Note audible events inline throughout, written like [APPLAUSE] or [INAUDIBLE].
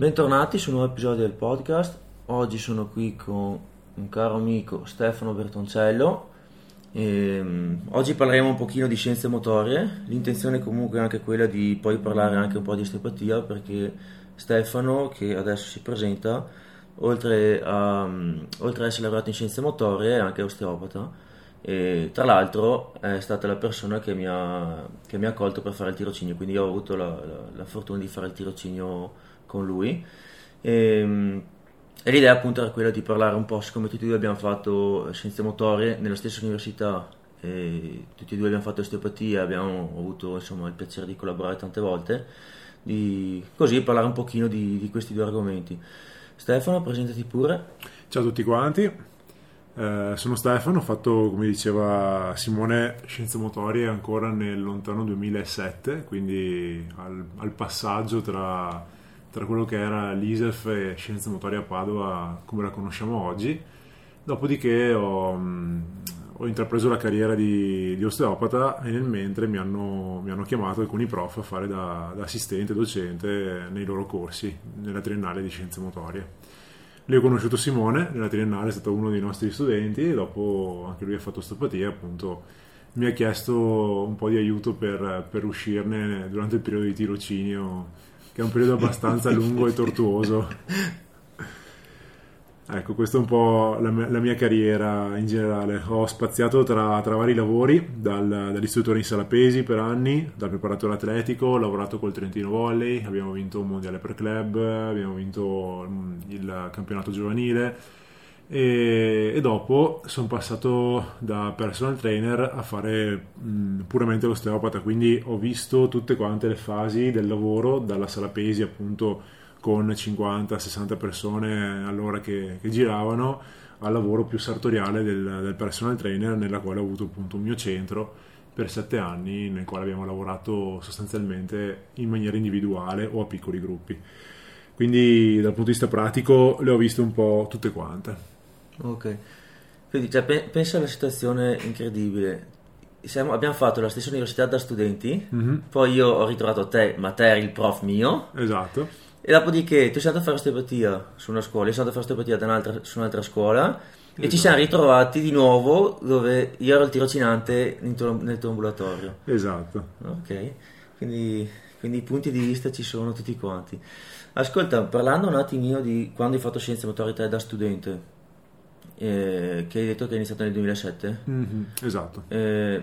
Bentornati su un nuovo episodio del podcast. Oggi sono qui con un caro amico Stefano Bertoncello. E, um, oggi parleremo un pochino di scienze motorie. L'intenzione comunque è anche quella di poi parlare anche un po' di osteopatia perché Stefano, che adesso si presenta, oltre, a, um, oltre ad essere laureato in scienze motorie è anche osteopata. E, tra l'altro è stata la persona che mi, ha, che mi ha accolto per fare il tirocinio, quindi io ho avuto la, la, la fortuna di fare il tirocinio con lui. E, ehm, e, l'idea appunto era quella di parlare un po', siccome tutti e due abbiamo fatto scienze motorie nella stessa università, tutti e due abbiamo fatto osteopatia, abbiamo avuto insomma il piacere di collaborare tante volte, di così parlare un pochino di, di questi due argomenti. Stefano, presentati pure. Ciao a tutti quanti, eh, sono Stefano, ho fatto, come diceva Simone, scienze motorie ancora nel lontano 2007, quindi al, al passaggio tra tra quello che era l'ISEF e Scienze Motorie a Padova come la conosciamo oggi. Dopodiché ho, mm, ho intrapreso la carriera di, di, osteopata e nel mentre mi hanno, mi hanno, chiamato alcuni prof a fare da, da, assistente, docente nei loro corsi nella triennale di Scienze Motorie. Lì ho conosciuto Simone, nella triennale è stato uno dei nostri studenti e dopo anche lui ha fatto osteopatia appunto mi ha chiesto un po' di aiuto per, per uscirne durante il periodo di tirocinio che è un periodo abbastanza lungo e tortuoso. Ecco, questa è un po' la mia, la mia, carriera in generale. Ho spaziato tra, tra vari lavori, dal, dall'istruttore in sala pesi per anni, dal preparatore atletico, ho lavorato col Trentino Volley, abbiamo vinto un mondiale per club, abbiamo vinto mm, il campionato giovanile e, e dopo sono passato da personal trainer a fare mh, mm, puramente l'osteopata, quindi ho visto tutte quante le fasi del lavoro, dalla sala pesi appunto con 50-60 persone all'ora che, che, giravano, al lavoro più sartoriale del, del personal trainer nella quale ho avuto appunto un mio centro per sette anni nel quale abbiamo lavorato sostanzialmente in maniera individuale o a piccoli gruppi. Quindi dal punto di vista pratico le ho viste un po' tutte quante. Ok, quindi cioè, pe- pensa alla situazione incredibile. Siamo, abbiamo fatto la stessa università da studenti, mm-hmm. poi io ho ritrovato te, ma te eri il prof mio. Esatto. E dopodiché tu sei andato a fare osteopatia su una scuola, io sono andato a fare osteopatia su un'altra scuola esatto. e ci siamo esatto. ritrovati di nuovo dove io ero il tirocinante tuo, nel tuo ambulatorio. Esatto. Ok, quindi, quindi, i punti di vista ci sono tutti quanti. Ascolta, parlando un attimino di quando hai fatto scienze motorità da studente, eh, che hai detto che è iniziato nel 2007. Mm-hmm, esatto. Eh,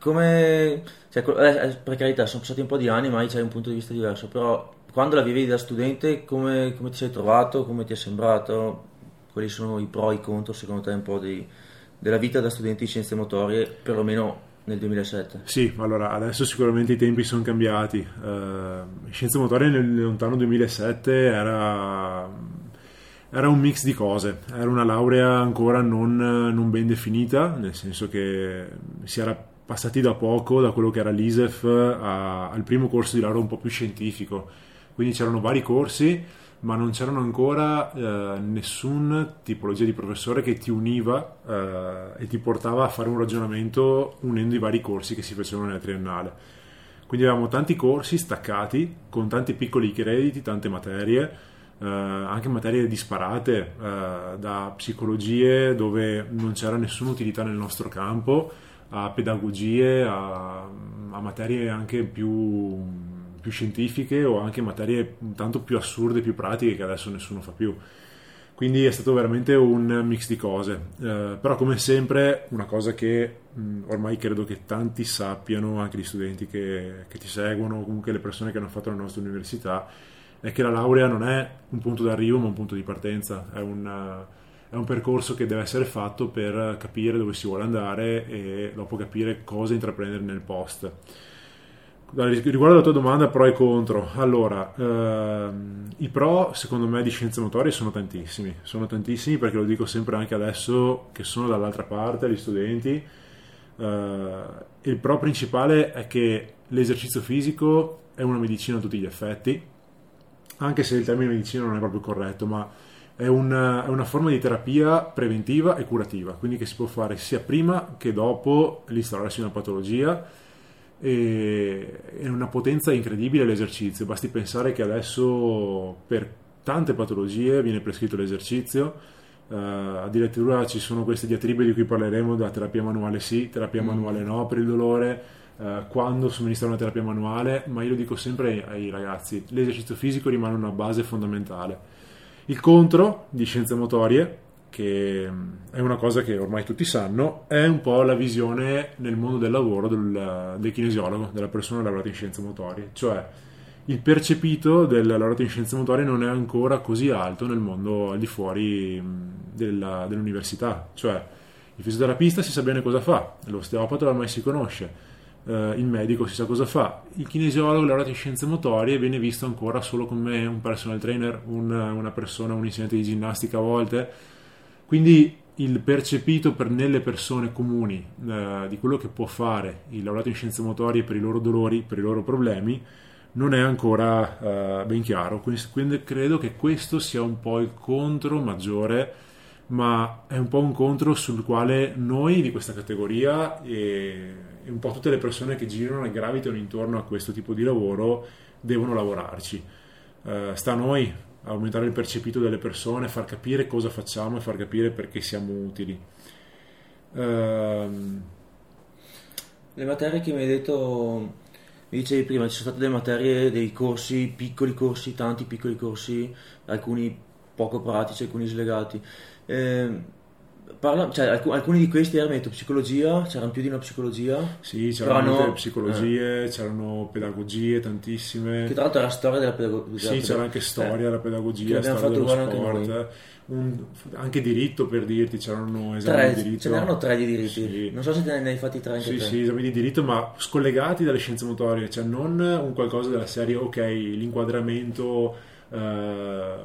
come, cioè, eh, per carità, sono passati un po' di anni, ma c'hai un punto di vista diverso, però quando la vivevi da studente, come, come, ti sei trovato, come ti è sembrato, quali sono i pro e i contro secondo te un po' di, della vita da studente di scienze motorie, perlomeno nel 2007? Sì, allora adesso sicuramente i tempi sono cambiati. Uh, scienze motorie nel lontano 2007 era era un mix di cose, era una laurea ancora non, non, ben definita, nel senso che si era passati da poco da quello che era l'ISEF a, al primo corso di laurea un po' più scientifico, quindi c'erano vari corsi, ma non c'erano ancora eh, nessuna tipologia di professore che ti univa eh, e ti portava a fare un ragionamento unendo i vari corsi che si facevano nella triennale. Quindi avevamo tanti corsi staccati con tanti piccoli crediti, tante materie eh, anche materie disparate, eh, da psicologie dove non c'era nessuna utilità nel nostro campo, a pedagogie, a, a materie anche più, più, scientifiche o anche materie tanto più assurde, più pratiche che adesso nessuno fa più. Quindi è stato veramente un mix di cose, eh, però come sempre una cosa che mh, ormai credo che tanti sappiano, anche gli studenti che, che ti seguono, comunque le persone che hanno fatto la nostra università, è che la laurea non è un punto d'arrivo ma un punto di partenza, è un, è un, percorso che deve essere fatto per capire dove si vuole andare e dopo capire cosa intraprendere nel post. Riguardo alla tua domanda pro e contro, allora ehm, i pro secondo me di scienze motorie sono tantissimi, sono tantissimi perché lo dico sempre anche adesso che sono dall'altra parte, gli studenti, eh, il pro principale è che l'esercizio fisico è una medicina a tutti gli effetti, anche se il termine medicina non è proprio corretto, ma è una, è una, forma di terapia preventiva e curativa, quindi che si può fare sia prima che dopo l'instaurarsi una patologia e è una potenza incredibile l'esercizio, basti pensare che adesso per tante patologie viene prescritto l'esercizio. Uh, addirittura ci sono queste diatribe di cui parleremo da terapia manuale sì, terapia mm. manuale no per il dolore, uh, quando somministrare una terapia manuale, ma io lo dico sempre ai, ragazzi, l'esercizio fisico rimane una base fondamentale. Il contro di scienze motorie, che mm, è una cosa che ormai tutti sanno, è un po' la visione nel mondo del lavoro del, del kinesiologo, della persona laureata in scienze motorie, cioè il percepito del laureato in scienze motorie non è ancora così alto nel mondo al di fuori della, dell'università. Cioè, il fisioterapista si sa bene cosa fa, l'osteopata ormai si conosce, eh, il medico si sa cosa fa, il kinesiologo laureato in scienze motorie viene visto ancora solo come un personal trainer, un, una persona, un insegnante di ginnastica a volte. Quindi il percepito per, nelle persone comuni eh, di quello che può fare il laureato in scienze motorie per i loro dolori, per i loro problemi, non è ancora uh, ben chiaro, quindi credo che questo sia un po' il contro maggiore, ma è un po' un contro sul quale noi di questa categoria e, un po' tutte le persone che girano e gravitano intorno a questo tipo di lavoro devono lavorarci. Uh, sta a noi aumentare il percepito delle persone, far capire cosa facciamo e far capire perché siamo utili. Uh, le materie che mi hai detto mi dicevi prima, ci sono state delle materie, dei corsi, piccoli corsi, tanti piccoli corsi, alcuni poco pratici, alcuni slegati. Eh, parla, cioè, alc- alcuni di questi erano psicologia, c'erano più di una psicologia. Sì, c'erano no, psicologie, eh. c'erano pedagogie tantissime. Che tra l'altro era storia della pedagogia. Sì, c'era anche storia della eh, pedagogia, storia dello sport un, anche diritto per dirti, c'erano esami tre, di diritto. Ce n'erano tre di diritti, sì. non so se te ne hai fatti tre anche Sì, tre. sì, esami di diritto, ma scollegati dalle scienze motorie, cioè non un qualcosa della serie, ok, l'inquadramento... Uh,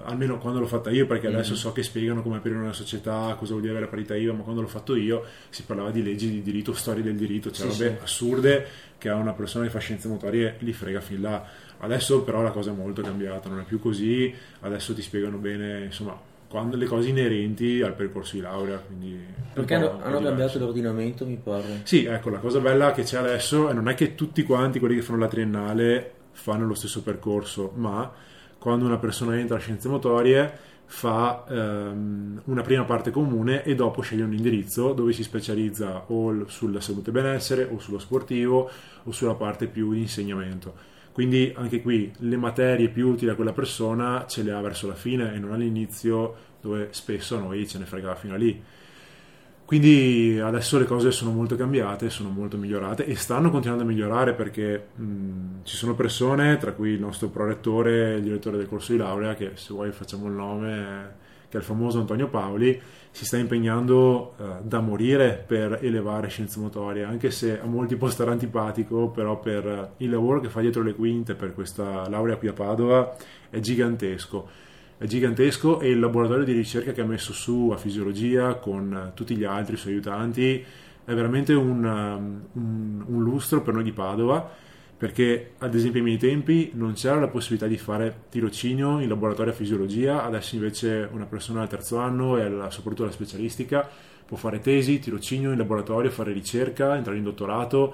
almeno quando l'ho fatta io, perché adesso mm. so che spiegano come aprire una società, cosa vuol dire avere parità IVA, ma quando l'ho fatto io si parlava di leggi di diritto, storie del diritto, cioè sì, robe sì. assurde che a una persona che fa scienze motorie li frega fin là. Adesso però la cosa è molto cambiata, non è più così, adesso ti spiegano bene, insomma, quando le cose inerenti al percorso di laurea. Perché hanno, hanno cambiato l'ordinamento, mi pare. Sì, ecco, la cosa bella che c'è adesso è non è che tutti quanti quelli che fanno la triennale fanno lo stesso percorso, ma quando una persona entra a scienze motorie fa um, una prima parte comune e dopo sceglie un indirizzo dove si specializza o sulla salute e benessere o sullo sportivo o sulla parte più di insegnamento quindi anche qui le materie più utili a quella persona ce le ha verso la fine e non all'inizio dove spesso a noi ce ne fregava fino a lì. Quindi adesso le cose sono molto cambiate, sono molto migliorate e stanno continuando a migliorare perché mh, ci sono persone, tra cui il nostro prorettore il direttore del corso di laurea, che se vuoi facciamo il nome, che è il famoso Antonio Paoli, si sta impegnando uh, da morire per elevare scienze motorie, anche se a molti può stare antipatico, però per il lavoro che fa dietro le quinte per questa laurea qui a Padova è gigantesco. Gigantesco e il laboratorio di ricerca che ha messo su a fisiologia con uh, tutti gli altri suoi aiutanti. È veramente un, un, un lustro per noi di Padova perché ad esempio ai miei tempi non c'era la possibilità di fare tirocinio in laboratorio a fisiologia, adesso invece una persona al terzo anno e alla, soprattutto alla specialistica può fare tesi, tirocinio in laboratorio, fare ricerca, entrare in dottorato,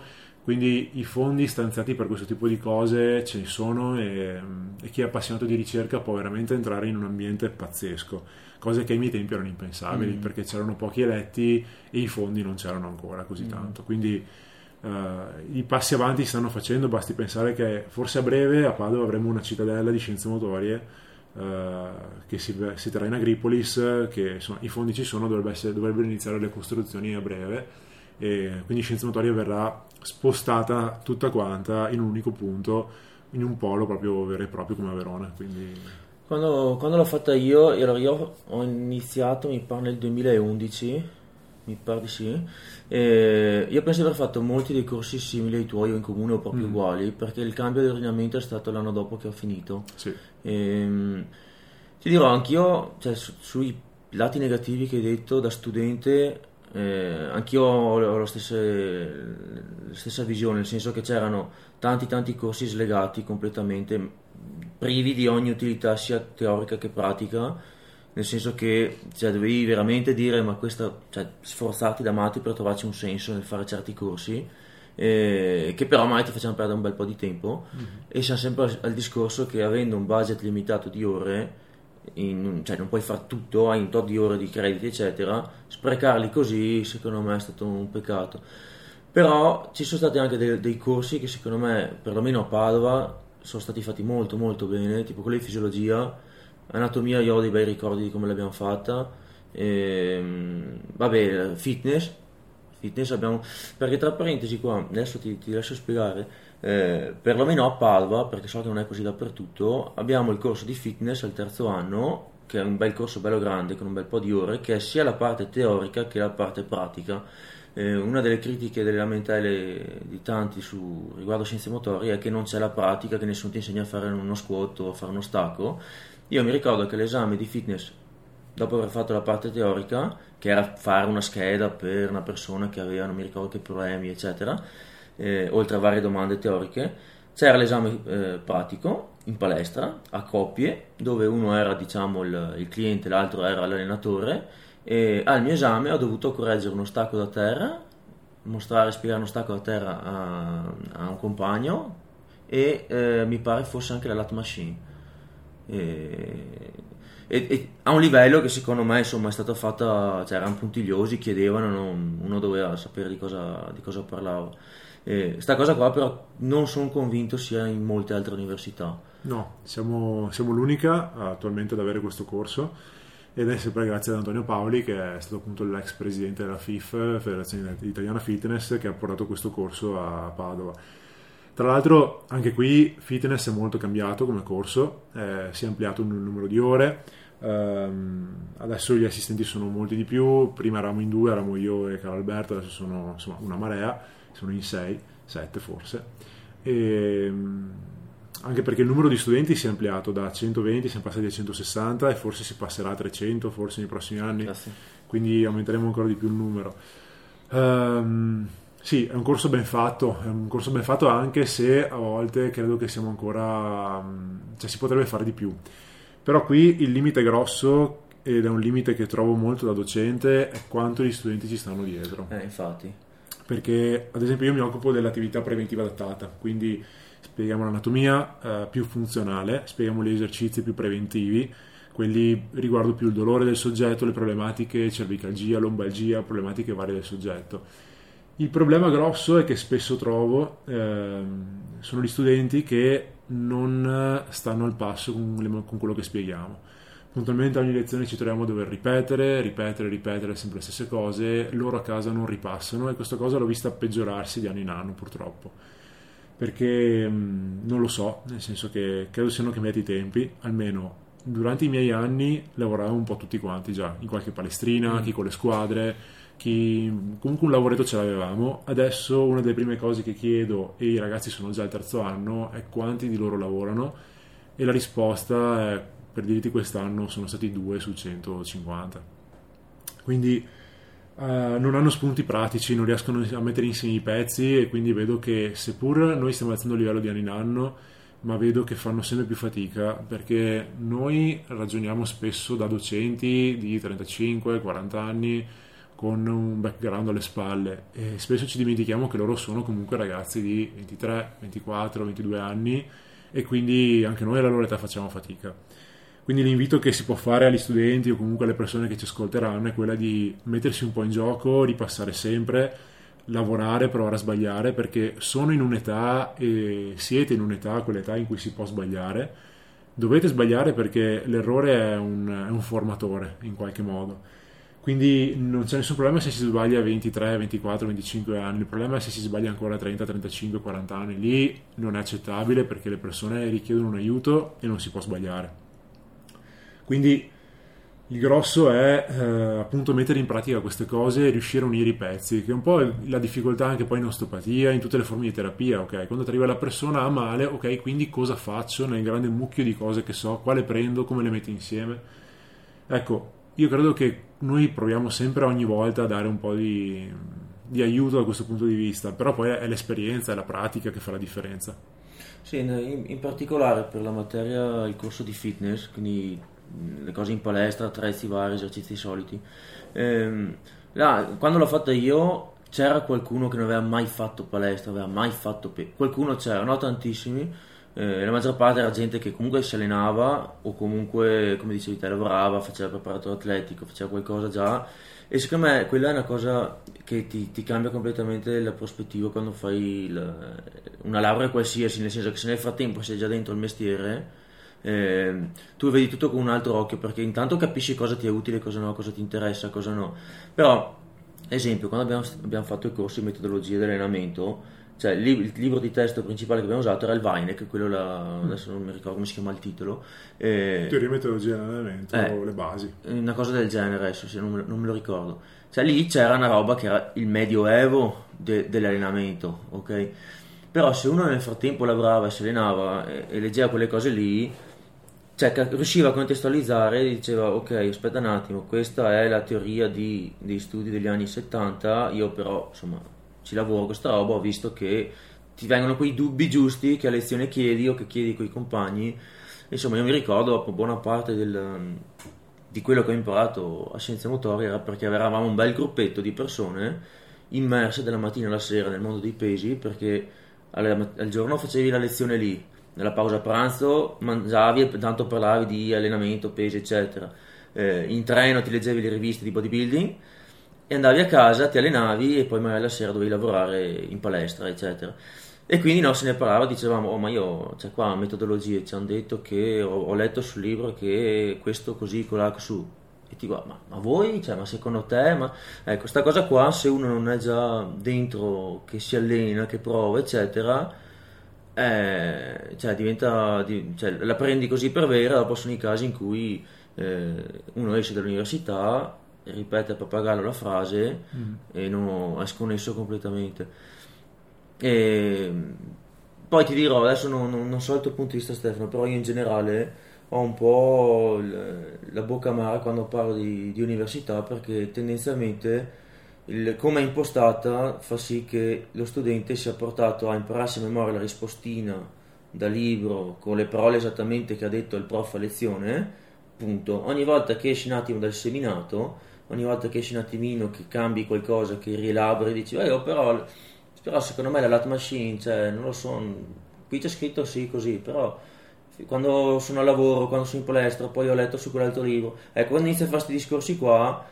quindi i fondi stanziati per questo tipo di cose ce ne sono e, e chi è appassionato di ricerca può veramente entrare in un ambiente pazzesco, cose che ai miei tempi erano impensabili mm. perché c'erano pochi eletti e i fondi non c'erano ancora così mm. tanto. Quindi Uh, i passi avanti si stanno facendo, basti pensare che forse a breve a Padova avremo una cittadella di scienze motorie uh, che si, si, terrà in Agripolis, che insomma, i fondi ci sono, dovrebbe essere, dovrebbero iniziare le costruzioni a breve e quindi scienze motorie verrà spostata tutta quanta in un unico punto, in un polo proprio vero e proprio come a Verona. Quindi... Quando, quando l'ho fatta io, io ho iniziato mi pare nel 2011 mi pare di sì. E io penso di aver fatto molti dei corsi simili ai tuoi o in comune o proprio mm. uguali, perché il cambio di ordinamento è stato l'anno dopo che ho finito. Sì. E, ehm, ti dirò anch'io, cioè, su, sui lati negativi che hai detto da studente, eh, anch'io ho la stessa, la stessa visione, nel senso che c'erano tanti tanti corsi slegati completamente privi di ogni utilità sia teorica che pratica nel senso che cioè, dovevi veramente dire ma questo, cioè, sforzarti da matti per trovarci un senso nel fare certi corsi eh, che però mai ti facevano perdere un bel po' di tempo mm-hmm. e siamo sempre al, al, discorso che avendo un budget limitato di ore in, cioè non puoi fare tutto, hai un tot di ore di crediti, eccetera, sprecarli così secondo me è stato un peccato. Però ci sono stati anche dei, dei corsi che secondo me, perlomeno a Padova, sono stati fatti molto molto bene, tipo quelli di fisiologia, anatomia io ho dei bei ricordi di come l'abbiamo fatta, e, ehm, vabbè, fitness, fitness abbiamo, perché tra parentesi qua, adesso ti, ti lascio spiegare, eh, perlomeno a Padova, perché so che non è così dappertutto, abbiamo il corso di fitness al terzo anno, che è un bel corso bello grande, con un bel po' di ore, che è sia la parte teorica che la parte pratica. Eh, una delle critiche delle lamentele di tanti su, riguardo scienze motorie è che non c'è la pratica, che nessuno ti insegna a fare uno squat o a fare uno stacco. Io mi ricordo che l'esame di fitness, dopo aver fatto la parte teorica, che era fare una scheda per una persona che aveva non mi ricordo che problemi, eccetera, eh, oltre a varie domande teoriche, c'era l'esame eh, pratico in palestra a coppie, dove uno era diciamo il, il cliente, l'altro era l'allenatore, e al mio esame ho dovuto correggere uno stacco da terra, mostrare, spiegare uno stacco da terra a, a un compagno e eh, mi pare fosse anche la lat machine. E, e, e, a un livello che secondo me insomma è stata fatta, cioè erano puntigliosi, chiedevano, non, uno doveva sapere di cosa, di cosa parlavo. E sta cosa qua però non sono convinto sia in molte altre università. No, siamo, siamo l'unica attualmente ad avere questo corso ed è sempre grazie ad Antonio Paoli che è stato appunto l'ex presidente della FIF, Federazione Italiana Fitness, che ha portato questo corso a Padova. Tra l'altro anche qui fitness è molto cambiato come corso, eh, si è ampliato il numero di ore, ehm, adesso gli assistenti sono molti di più, prima eravamo in due, eravamo io e Carlo Alberto, adesso sono insomma, una marea sono in 6, 7 forse. E, ehm, anche perché il numero di studenti si è ampliato da 120, siamo passati a 160 e forse si passerà a 300 forse nei prossimi anni, Grazie. quindi aumenteremo ancora di più il numero. Um, sì, è un corso ben fatto, è un corso ben fatto anche se a volte credo che siamo ancora, cioè si potrebbe fare di più. Però qui il limite grosso ed è un limite che trovo molto da docente è quanto gli studenti ci stanno dietro. Eh, infatti perché ad esempio io mi occupo dell'attività preventiva adattata, quindi spieghiamo l'anatomia eh, più funzionale, spieghiamo gli esercizi più preventivi, quelli riguardo più il dolore del soggetto, le problematiche cervicalgia, lombalgia, problematiche varie del soggetto. Il problema grosso è che spesso trovo eh, sono gli studenti che non stanno al passo con, le, con quello che spieghiamo puntualmente ogni lezione ci troviamo a dover ripetere, ripetere, ripetere sempre le stesse cose, loro a casa non ripassano e questa cosa l'ho vista peggiorarsi di anno in anno purtroppo, perché mh, non lo so, nel senso che credo siano cambiati i tempi, almeno durante i miei anni lavoravamo un po' tutti quanti già, in qualche palestrina, mm. chi con le squadre, chi comunque un lavoretto ce l'avevamo. Adesso una delle prime cose che chiedo, e i ragazzi sono già al terzo anno, è quanti di loro lavorano e la risposta è per dirti quest'anno sono stati 2 su 150. Quindi uh, non hanno spunti pratici, non riescono a mettere insieme i pezzi e quindi vedo che seppur noi stiamo alzando il livello di anno in anno, ma vedo che fanno sempre più fatica perché noi ragioniamo spesso da docenti di 35-40 anni con un background alle spalle e spesso ci dimentichiamo che loro sono comunque ragazzi di 23, 24, 22 anni e quindi anche noi alla loro età facciamo fatica. Quindi l'invito che si può fare agli studenti o comunque alle persone che ci ascolteranno è quella di mettersi un po' in gioco, ripassare sempre, lavorare, provare a sbagliare, perché sono in un'età e siete in un'età, quell'età in cui si può sbagliare. Dovete sbagliare perché l'errore è un, è un formatore in qualche modo. Quindi non c'è nessun problema se si sbaglia a 23, 24, 25 anni, il problema è se si sbaglia ancora a 30, 35, 40 anni. Lì non è accettabile perché le persone richiedono un aiuto e non si può sbagliare. Quindi il grosso è eh, appunto mettere in pratica queste cose e riuscire a unire i pezzi, che è un po' la difficoltà anche poi in osteopatia, in tutte le forme di terapia, ok? Quando ti arriva la persona ha male, ok, quindi cosa faccio nel grande mucchio di cose che so, quale prendo, come le metto insieme? Ecco, io credo che noi proviamo sempre ogni volta a dare un po' di, di aiuto da questo punto di vista, però poi è l'esperienza, è la pratica che fa la differenza. Sì, in, in particolare per la materia, il corso di fitness, quindi le cose in palestra, attrezzi vari, esercizi soliti. Ehm, là, quando l'ho fatta io c'era qualcuno che non aveva mai fatto palestra, aveva mai fatto pe- qualcuno c'era, no tantissimi, eh, la maggior parte era gente che comunque si allenava o comunque, come dicevi te, lavorava, faceva preparatore atletico, faceva qualcosa già e secondo me quella è una cosa che ti, ti cambia completamente la prospettiva quando fai il, una laurea qualsiasi, nel senso che se nel frattempo sei già dentro il mestiere, eh, tu vedi tutto con un altro occhio perché intanto capisci cosa ti è utile, cosa no, cosa ti interessa, cosa no. Però, esempio, quando abbiamo, abbiamo fatto il corso di metodologia di allenamento, cioè il, il, libro di testo principale che abbiamo usato era il Weineck, quello là, adesso non mi ricordo come si chiama il titolo. Eh, Teoria metodologia di allenamento, eh, le basi. Una cosa del genere adesso, se non, non, me lo ricordo. Cioè lì c'era una roba che era il medioevo de, dell'allenamento, ok? Però se uno nel frattempo lavorava e si allenava e, e leggeva quelle cose lì, cioè riusciva a contestualizzare e diceva ok aspetta un attimo questa è la teoria di, dei studi degli anni 70 io però insomma ci lavoro questa roba, ho visto che ti vengono quei dubbi giusti che a lezione chiedi o che chiedi con i compagni. Insomma, io mi ricordo buona parte del, di quello che ho imparato a scienze motorie era perché eravamo un bel gruppetto di persone immerse dalla mattina alla sera nel mondo dei pesi perché al giorno facevi la lezione lì, nella pausa pranzo mangiavi e tanto parlavi di allenamento, pesi, eccetera. Eh, in treno ti leggevi le riviste di bodybuilding e andavi a casa, ti allenavi e poi magari la sera dovevi lavorare in palestra, eccetera. E quindi no, se ne parlava, dicevamo, oh ma io, c'è qua metodologie, ci hanno detto che ho, ho, letto sul libro che questo così, quello su. E ti guarda, ma, ma, voi, cioè, ma secondo te, ma... Ecco, questa cosa qua, se uno non è già dentro, che si allena, che prova, eccetera, eh, cioè, diventa, di, cioè, la prendi così per vera, dopo sono i casi in cui eh, uno esce dall'università ripete a pappagallo la frase mm. e non è sconnesso completamente. E poi ti dirò, adesso non, non, non, so il tuo punto di vista Stefano, però io in generale ho un po' la bocca amara quando parlo di, di università perché tendenzialmente il, come è impostata fa sì che lo studente sia portato a impararsi a memoria la rispostina da libro con le parole esattamente che ha detto il prof a lezione, punto. Ogni volta che esci un attimo dal seminato ogni volta che esci un attimino, che cambi qualcosa, che rielabori, dici, eh, oh, però, però secondo me la lat machine, cioè, non lo so, qui c'è scritto sì così, però quando sono a lavoro, quando sono in palestra, poi ho letto su quell'altro libro, ecco, quando inizio a fare questi discorsi qua,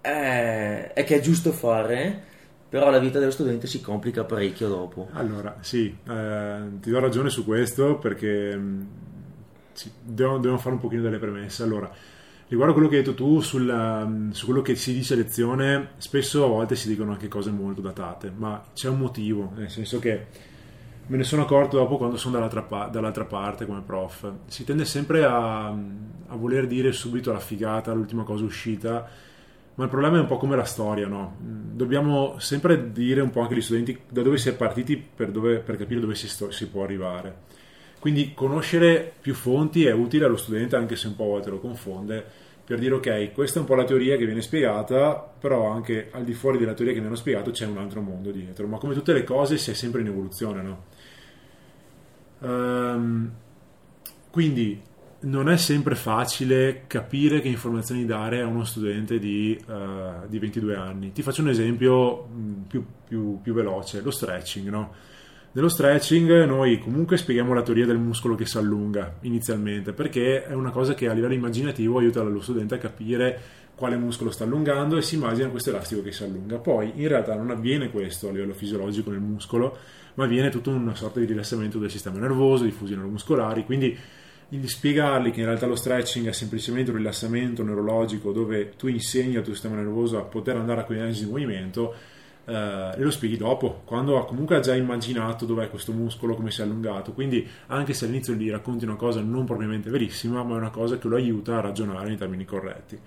eh, è che è giusto fare, però la vita dello studente si complica parecchio dopo. Allora, sì, eh, ti do ragione su questo perché mm, sì, devo, devo fare un pochino delle premesse. Allora, Riguardo quello che hai detto tu sulla, mm, su quello che si dice a lezione, spesso a volte si dicono anche cose molto datate, ma c'è un motivo, nel senso che me ne sono accorto dopo quando sono dall'altra, dall'altra parte come prof. Si tende sempre a, a, voler dire subito la figata, l'ultima cosa uscita, ma il problema è un po' come la storia, no? Dobbiamo sempre dire un po' anche agli studenti da dove si è partiti per, dove, per capire dove si, sto, si può arrivare. Quindi conoscere più fonti è utile allo studente, anche se un po' a volte lo confonde, per dire ok, questa è un po' la teoria che viene spiegata, però anche al di fuori della teoria che mi hanno spiegato c'è un altro mondo dietro. Ma come tutte le cose si è sempre in evoluzione, no? Um, quindi non è sempre facile capire che informazioni dare a uno studente di, uh, di 22 anni. Ti faccio un esempio mm, più, più, più veloce, lo stretching, no? Nello stretching noi comunque spieghiamo la teoria del muscolo che si allunga inizialmente, perché è una cosa che a livello immaginativo aiuta lo studente a capire quale muscolo sta allungando e si immagina questo elastico che si allunga. Poi in realtà non avviene questo a livello fisiologico nel muscolo, ma avviene tutta una sorta di rilassamento del sistema nervoso, di fusioni neuromuscolari, quindi di spiegargli che in realtà lo stretching è semplicemente un rilassamento neurologico dove tu insegni al tuo sistema nervoso a poter andare a quei di movimento eh, e lo spieghi dopo, quando ha comunque già immaginato dov'è questo muscolo, come si è allungato. Quindi, anche se all'inizio gli racconti una cosa non propriamente verissima, ma è una cosa che lo aiuta a ragionare in termini corretti.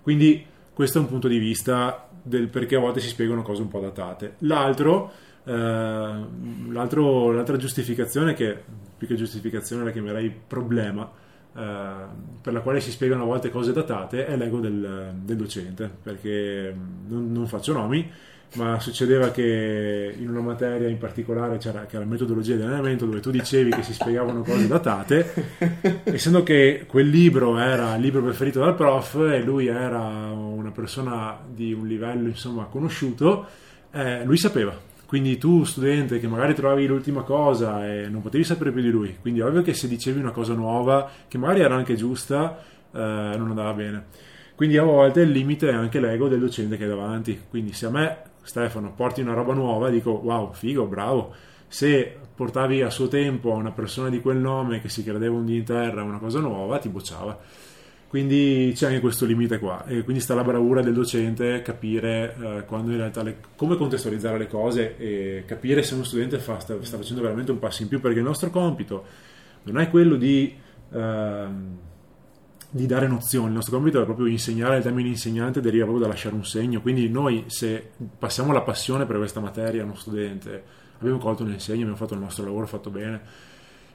Quindi, questo è un punto di vista del perché a volte si spiegano cose un po' datate. L'altro, eh, l'altra giustificazione, che più che giustificazione la chiamerei problema, eh, per la quale si spiegano a volte cose datate, è l'ego del, del docente, perché non, non faccio nomi ma succedeva che in una materia in particolare c'era che era la metodologia di allenamento dove tu dicevi che si spiegavano cose datate [LAUGHS] essendo che quel libro era il libro preferito dal prof e lui era una persona di un livello insomma conosciuto eh, lui sapeva Quindi tu, studente, che magari trovavi l'ultima cosa e non potevi sapere più di lui, quindi ovvio che se dicevi una cosa nuova, che magari era anche giusta, eh, non andava bene. Quindi a volte il limite è anche l'ego del docente che è davanti. Quindi se a me, Stefano, porti una roba nuova, dico wow, figo, bravo. Se portavi a suo tempo a una persona di quel nome che si credeva un dì in terra una cosa nuova, ti bocciava quindi c'è anche questo limite qua. E quindi sta la bravura del docente capire eh, quando in realtà le, come contestualizzare le cose e capire se uno studente fa, sta, sta, facendo veramente un passo in più perché il nostro compito non è quello di, eh, di dare nozioni, il nostro compito è proprio insegnare, il termine insegnante deriva proprio da lasciare un segno, quindi noi se passiamo la passione per questa materia a uno studente abbiamo colto nel segno, abbiamo fatto il nostro lavoro fatto bene,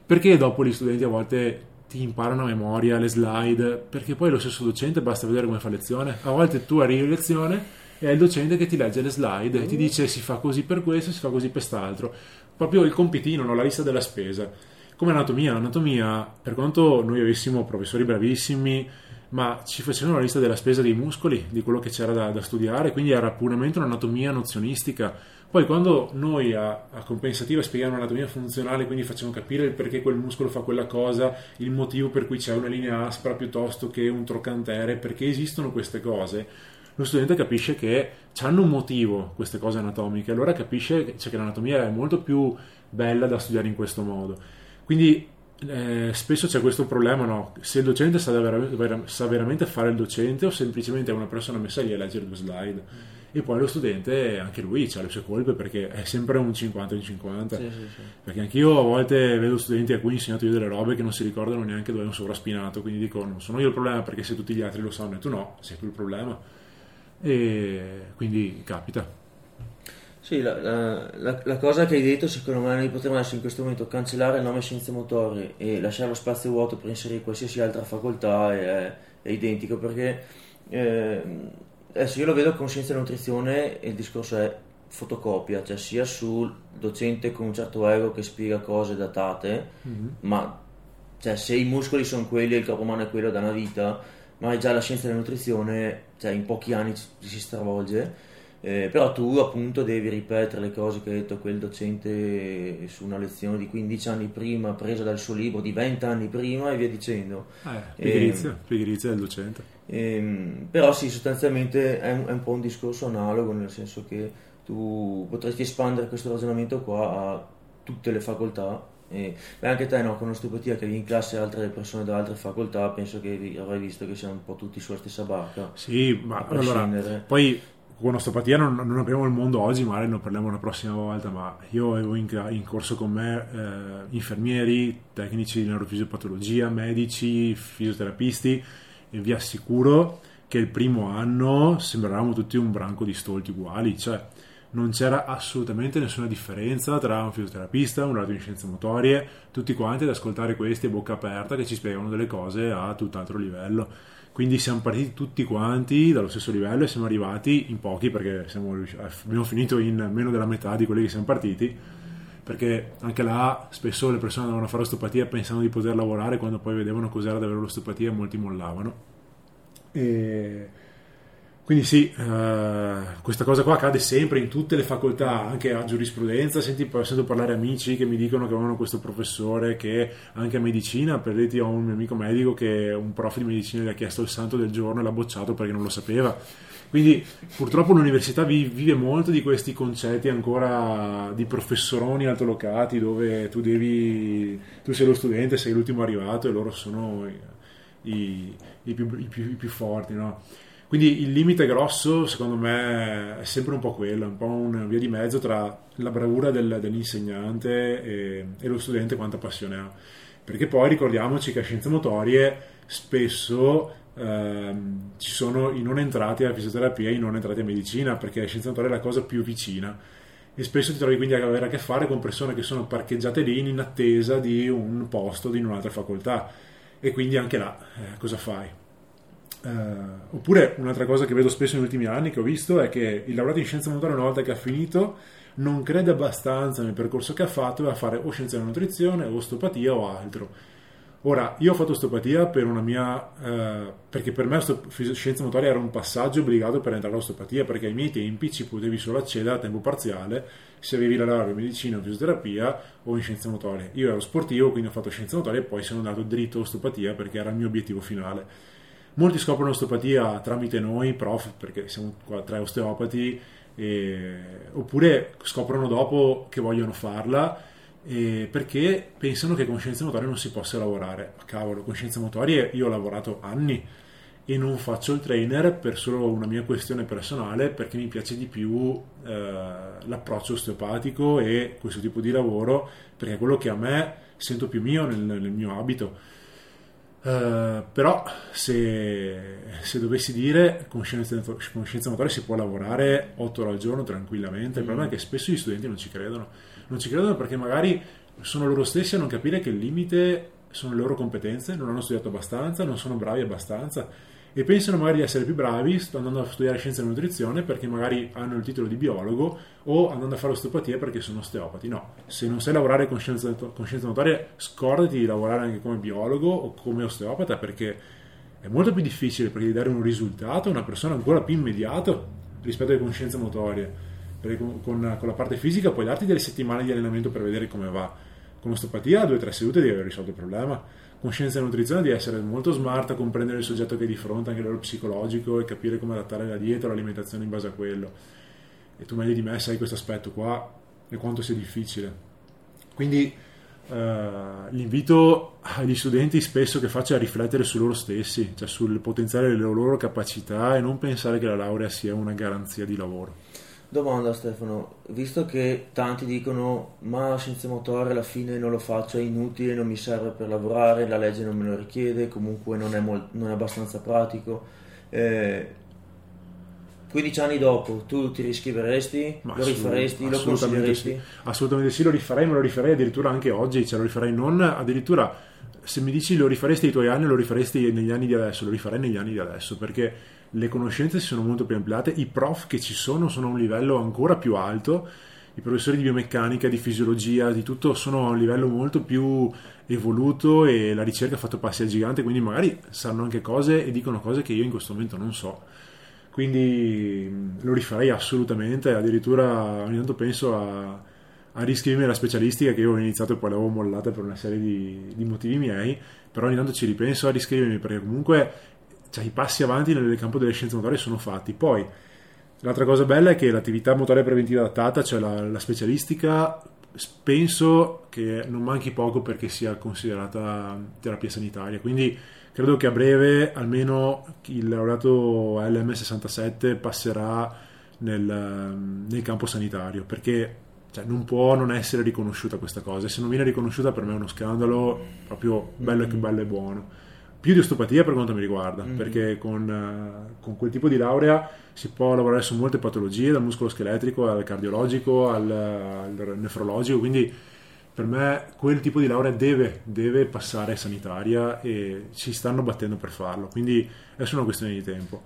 perché dopo gli studenti a volte ti imparano a memoria le slide, perché poi lo stesso docente basta vedere come fa lezione. A volte tu arrivi a lezione e è il docente che ti legge le slide e ti dice si fa così per questo, si fa così per quest'altro. Proprio il compitino, no? la lista della spesa. Come anatomia, anatomia, per quanto noi avessimo professori bravissimi, ma ci facevano la lista della spesa dei muscoli, di quello che c'era da, da studiare, quindi era puramente un'anatomia nozionistica poi quando noi a, a compensativa spieghiamo l'anatomia funzionale, quindi facciamo capire il perché quel muscolo fa quella cosa, il motivo per cui c'è una linea aspra piuttosto che un troccantere, perché esistono queste cose, lo studente capisce che hanno un motivo queste cose anatomiche, allora capisce cioè, che l'anatomia è molto più bella da studiare in questo modo. Quindi eh, spesso c'è questo problema, no? se il docente sa, ver- sa, veramente fare il docente o semplicemente è una persona messa lì a leggere due slide e poi lo studente anche lui ha le sue colpe perché è sempre un 50 in 50 sì, sì, sì. perché anch'io a volte vedo studenti a cui ho insegnato io delle robe che non si ricordano neanche dove è un sovraspinato quindi dico non sono io il problema perché se tutti gli altri lo sanno e tu no sei tu il problema. E quindi capita. Sì, la, la, la, cosa che hai detto, secondo me, noi potremmo adesso in questo momento cancellare il nome scienze motorie e lasciare lo spazio vuoto per inserire qualsiasi altra facoltà è, è identico perché eh, adesso io lo vedo con scienza e nutrizione il discorso è fotocopia, cioè sia sul docente con un certo ego che spiega cose datate, mm-hmm. ma cioè, se i muscoli sono quelli e il corpo umano è quello da una vita, ma già la scienza della nutrizione cioè, in pochi anni si stravolge. Eh, però tu appunto devi ripetere le cose che ha detto quel docente su una lezione di 15 anni prima presa dal suo libro di 20 anni prima e via dicendo eh, pigrizia, eh, pigrizia del docente Ehm, però sì, sostanzialmente è un, è un, po' un discorso analogo, nel senso che tu potresti espandere questo ragionamento qua a tutte le facoltà. E, beh, anche te, no, con l'osteopatia che vieni in classe altre persone da altre facoltà, penso che avrai visto che siamo un po' tutti sulla stessa barca. Sì, ma allora, poi con osteopatia non, non, abbiamo il mondo oggi, magari ne parliamo la prossima volta, ma io avevo in, in corso con me eh, infermieri, tecnici di neurofisiopatologia, medici, fisioterapisti e vi assicuro che il primo anno sembravamo tutti un branco di stolti uguali, cioè non c'era assolutamente nessuna differenza tra un fisioterapista, un radio in scienze motorie, tutti quanti ad ascoltare questi a bocca aperta che ci spiegano delle cose a tutt'altro livello. Quindi siamo partiti tutti quanti dallo stesso livello e siamo arrivati in pochi perché siamo, abbiamo finito in meno della metà di quelli che siamo partiti perché anche là spesso le persone andavano a fare osteopatia pensando di poter lavorare quando poi vedevano cos'era davvero l'osteopatia molti mollavano e quindi sì, uh, questa cosa qua accade sempre in tutte le facoltà, anche a giurisprudenza, senti, sento parlare amici che mi dicono che avevano questo professore che anche a medicina, per dirti ho un mio amico medico che un prof di medicina gli ha chiesto il santo del giorno e l'ha bocciato perché non lo sapeva quindi purtroppo l'università vive molto di questi concetti ancora di professoroni altolocati dove tu devi, tu sei lo studente, sei l'ultimo arrivato e loro sono i, i, i, più, i più, più, forti. No? Quindi il limite grosso secondo me è sempre un po' quello, un po' una via di mezzo tra la bravura del, dell'insegnante e, e lo studente quanta passione ha. Perché poi ricordiamoci che a scienze motorie spesso ehm, ci sono i non entrati alla fisioterapia e i non entrati a medicina, perché la scienza naturale è la cosa più vicina. E spesso ti trovi quindi a avere a che fare con persone che sono parcheggiate lì in attesa di un posto in un'altra facoltà. E quindi anche là, eh, cosa fai? Uh, oppure un'altra cosa che vedo spesso negli ultimi anni che ho visto è che il laureato in scienza motoria una volta che ha finito non crede abbastanza nel percorso che ha fatto e va a fare o scienza della nutrizione o osteopatia o altro Ora, io ho fatto osteopatia per una mia, eh, perché per me scienza motoria era un passaggio obbligato per entrare all'osteopatia, perché ai miei tempi ci potevi solo accedere a tempo parziale se avevi la laurea in medicina o fisioterapia o in scienze motorie. Io ero sportivo, quindi ho fatto scienze motorie e poi sono andato dritto all'osteopatia perché era il mio obiettivo finale. Molti scoprono l'osteopatia tramite noi, prof, perché siamo qua tre osteopati, e, oppure scoprono dopo che vogliono farla eh, perché pensano che con scienze motorie non si possa lavorare. Ma cavolo, con scienze motorie io ho lavorato anni e non faccio il trainer per solo una mia questione personale perché mi piace di più eh, l'approccio osteopatico e questo tipo di lavoro perché è quello che a me sento più mio nel, nel mio abito. Uh, però se, se, dovessi dire con scienze, con si può lavorare 8 ore al giorno tranquillamente, il mm. problema è che spesso gli studenti non ci credono. Non ci credono perché magari sono loro stessi a non capire che il limite sono le loro competenze, non hanno studiato abbastanza, non sono bravi abbastanza e pensano magari di essere più bravi andando a studiare scienza della nutrizione perché magari hanno il titolo di biologo o andando a fare osteopatia perché sono osteopati. No, se non sai lavorare con scienza, con scienza motoria, scordati di lavorare anche come biologo o come osteopata perché è molto più difficile perché dare un risultato a una persona ancora più immediato rispetto alle conoscenze motorie perché con, con, con, la parte fisica puoi darti delle settimane di allenamento per vedere come va. Con l'osteopatia, due o tre sedute devi aver risolto il problema. Con scienza e nutrizione devi essere molto smart a comprendere il soggetto che è di fronte, anche a livello psicologico, e capire come adattare la dieta l'alimentazione in base a quello. E tu meglio di me sai questo aspetto qua e quanto sia difficile. Quindi eh, l'invito agli studenti spesso che faccio è a riflettere su loro stessi, cioè sul potenziale delle loro capacità e non pensare che la laurea sia una garanzia di lavoro. Domanda Stefano, visto che tanti dicono ma senza motore alla fine non lo faccio, è inutile, non mi serve per lavorare, la legge non me lo richiede, comunque non è, molt- non è abbastanza pratico, eh, 15 anni dopo tu ti riscriveresti, ma lo rifaresti, lo consiglieresti? Sì. Assolutamente sì, lo rifarei, ma lo rifarei addirittura anche oggi, cioè lo rifarei non addirittura se mi dici lo rifaresti ai tuoi anni, lo rifaresti negli anni di adesso, lo rifarei negli anni di adesso, perché le conoscenze si sono molto più ampliate, i prof che ci sono sono a un livello ancora più alto, i professori di biomeccanica, di fisiologia, di tutto sono a un livello molto più evoluto e la ricerca ha fatto passi al gigante, quindi magari sanno anche cose e dicono cose che io in questo momento non so. Quindi lo rifarei assolutamente, addirittura ogni tanto penso a, a riscrivermi la specialistica che io ho iniziato e poi l'avevo mollata per una serie di, di motivi miei, però ogni tanto ci ripenso a riscrivermi perché comunque cioè, i passi avanti nel campo delle scienze motorie sono fatti. Poi, l'altra cosa bella è che l'attività motoria preventiva adattata, cioè la, la specialistica, penso che non manchi poco perché sia considerata terapia sanitaria. Quindi credo che a breve almeno il laureato LM67 passerà nel, nel campo sanitario perché cioè, non può non essere riconosciuta questa cosa. E se non viene riconosciuta per me è uno scandalo proprio bello e mm-hmm. bello e buono più di osteopatia per quanto mi riguarda, mm-hmm. perché con, uh, con, quel tipo di laurea si può lavorare su molte patologie, dal muscolo scheletrico al cardiologico al, al nefrologico, quindi per me quel tipo di laurea deve, deve passare sanitaria e ci stanno battendo per farlo, quindi è solo una questione di tempo.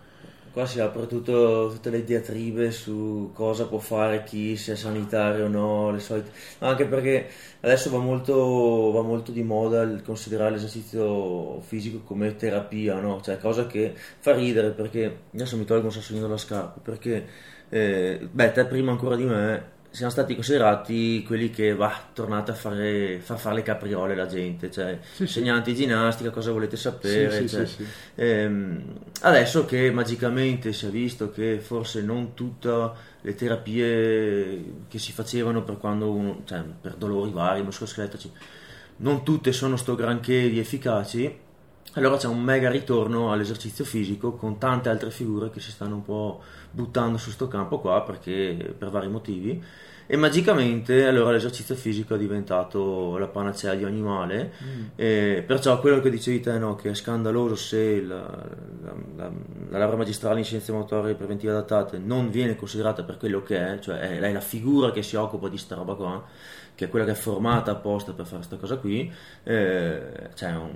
Qua si apre tutto, tutte le diatribe su cosa può fare chi, se è sanitario o no, le solite... anche perché adesso va molto, va molto di moda il considerare l'esercizio fisico come terapia, no? Cioè cosa che fa ridere perché, adesso mi tolgo un sassolino dalla scarpa, perché, eh, beh, te prima ancora di me siamo stati considerati quelli che va, tornate a fare, far fare le capriole la gente, cioè sì, insegnanti di ginnastica, cosa volete sapere. Sì, cioè, sì, ehm, adesso che magicamente si è visto che forse non tutte le terapie che si facevano per, uno, cioè, per dolori vari, muscoloscheletrici, non tutte sono sto granché di efficaci, allora c'è un mega ritorno all'esercizio fisico con tante altre figure che si stanno un po' buttando su sto campo qua perché per vari motivi e magicamente allora l'esercizio fisico è diventato la panacea di ogni male mm. e perciò quello che dicevi te no, che è scandaloso se la, la, la, la laurea magistrale in scienze motorie preventive adattate non viene considerata per quello che è cioè è, è la figura che si occupa di sta roba qua che è quella che è formata apposta per fare questa cosa qui, eh, cioè è un,